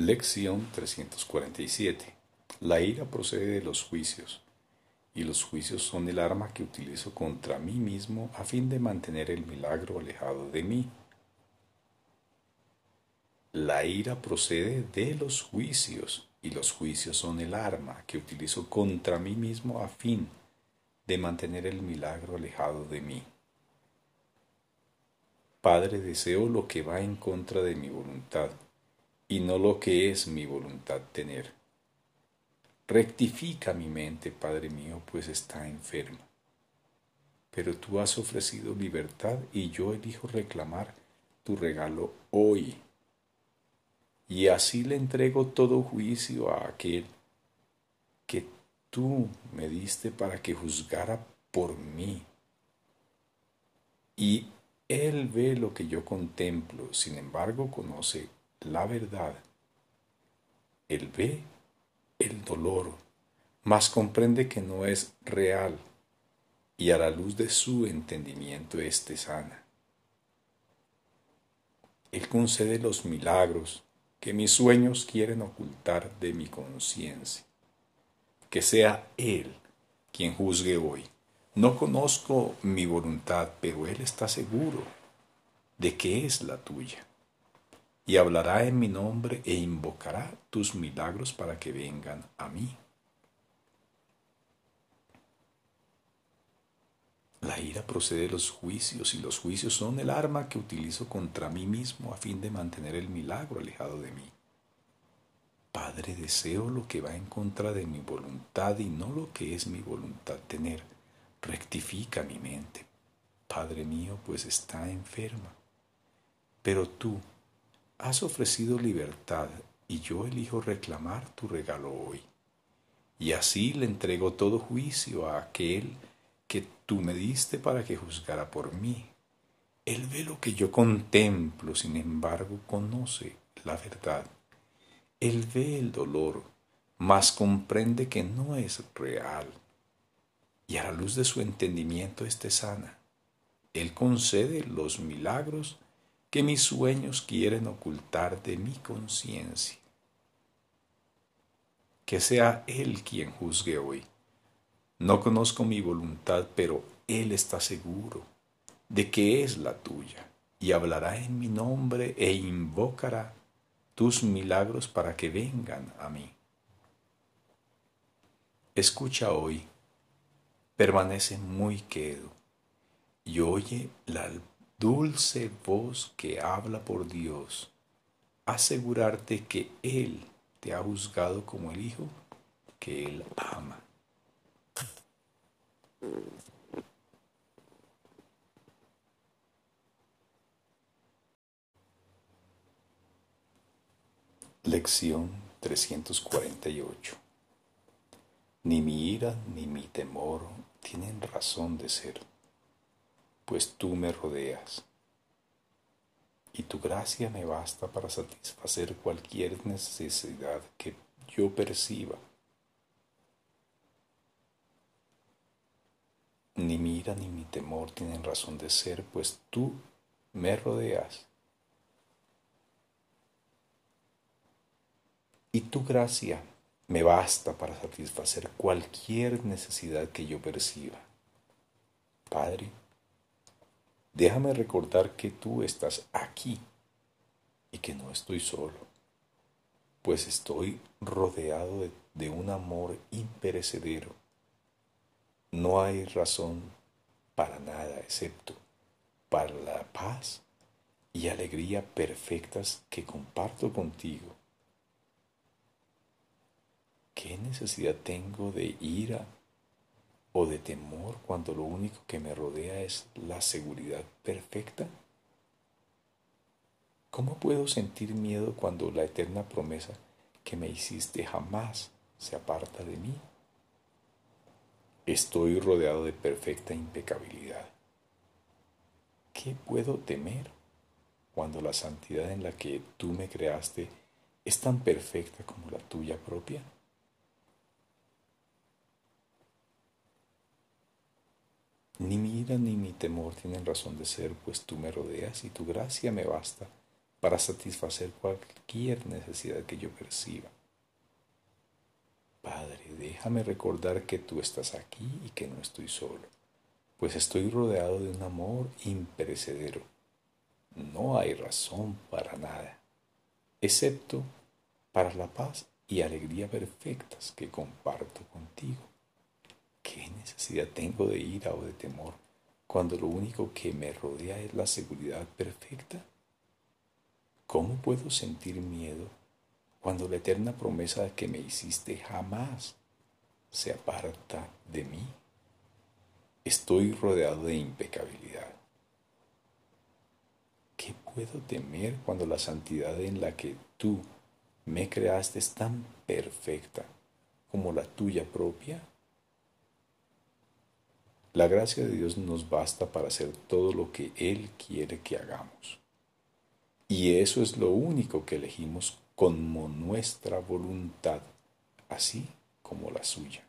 Lección 347. La ira procede de los juicios, y los juicios son el arma que utilizo contra mí mismo a fin de mantener el milagro alejado de mí. La ira procede de los juicios, y los juicios son el arma que utilizo contra mí mismo a fin de mantener el milagro alejado de mí. Padre, deseo lo que va en contra de mi voluntad y no lo que es mi voluntad tener. Rectifica mi mente, Padre mío, pues está enferma. Pero tú has ofrecido libertad y yo elijo reclamar tu regalo hoy. Y así le entrego todo juicio a aquel que tú me diste para que juzgara por mí. Y él ve lo que yo contemplo, sin embargo conoce la verdad. Él ve el dolor, mas comprende que no es real y a la luz de su entendimiento éste sana. Él concede los milagros que mis sueños quieren ocultar de mi conciencia. Que sea Él quien juzgue hoy. No conozco mi voluntad, pero Él está seguro de que es la tuya. Y hablará en mi nombre e invocará tus milagros para que vengan a mí. La ira procede de los juicios y los juicios son el arma que utilizo contra mí mismo a fin de mantener el milagro alejado de mí. Padre, deseo lo que va en contra de mi voluntad y no lo que es mi voluntad tener rectifica mi mente, Padre mío, pues está enferma. Pero tú has ofrecido libertad y yo elijo reclamar tu regalo hoy. Y así le entrego todo juicio a aquel que tú me diste para que juzgara por mí. Él ve lo que yo contemplo, sin embargo conoce la verdad. Él ve el dolor, mas comprende que no es real y a la luz de su entendimiento esté sana. Él concede los milagros que mis sueños quieren ocultar de mi conciencia. Que sea Él quien juzgue hoy. No conozco mi voluntad, pero Él está seguro de que es la tuya, y hablará en mi nombre e invocará tus milagros para que vengan a mí. Escucha hoy permanece muy quedo y oye la dulce voz que habla por Dios, asegurarte que Él te ha juzgado como el Hijo que Él ama. Lección 348 Ni mi ira ni mi temor tienen razón de ser, pues tú me rodeas, y tu gracia me basta para satisfacer cualquier necesidad que yo perciba. Ni mi ira ni mi temor tienen razón de ser, pues tú me rodeas. Y tu gracia me basta para satisfacer cualquier necesidad que yo perciba. Padre, déjame recordar que tú estás aquí y que no estoy solo, pues estoy rodeado de, un amor imperecedero. No hay razón para nada excepto para la paz y alegría perfectas que comparto contigo ¿Qué necesidad tengo de ira o de temor cuando lo único que me rodea es la seguridad perfecta? ¿Cómo puedo sentir miedo cuando la eterna promesa que me hiciste jamás se aparta de mí? Estoy rodeado de perfecta impecabilidad. ¿Qué puedo temer cuando la santidad en la que tú me creaste es tan perfecta como la tuya propia? Ni mi ira ni mi temor tienen razón de ser, pues tú me rodeas y tu gracia me basta para satisfacer cualquier necesidad que yo perciba. Padre, déjame recordar que tú estás aquí y que no estoy solo, pues estoy rodeado de un amor imperecedero. No hay razón para nada, excepto para la paz y alegría perfectas que comparto contigo. ¿Qué necesidad tengo de ira o de temor cuando lo único que me rodea es la seguridad perfecta? ¿Cómo puedo sentir miedo cuando la eterna promesa que me hiciste jamás se aparta de mí? Estoy rodeado de impecabilidad. ¿Qué puedo temer cuando la santidad en la que tú me creaste es tan perfecta como la tuya propia? La gracia de Dios nos basta para hacer todo lo que Él quiere que hagamos. Y eso es lo único que elegimos como nuestra voluntad, así como la suya.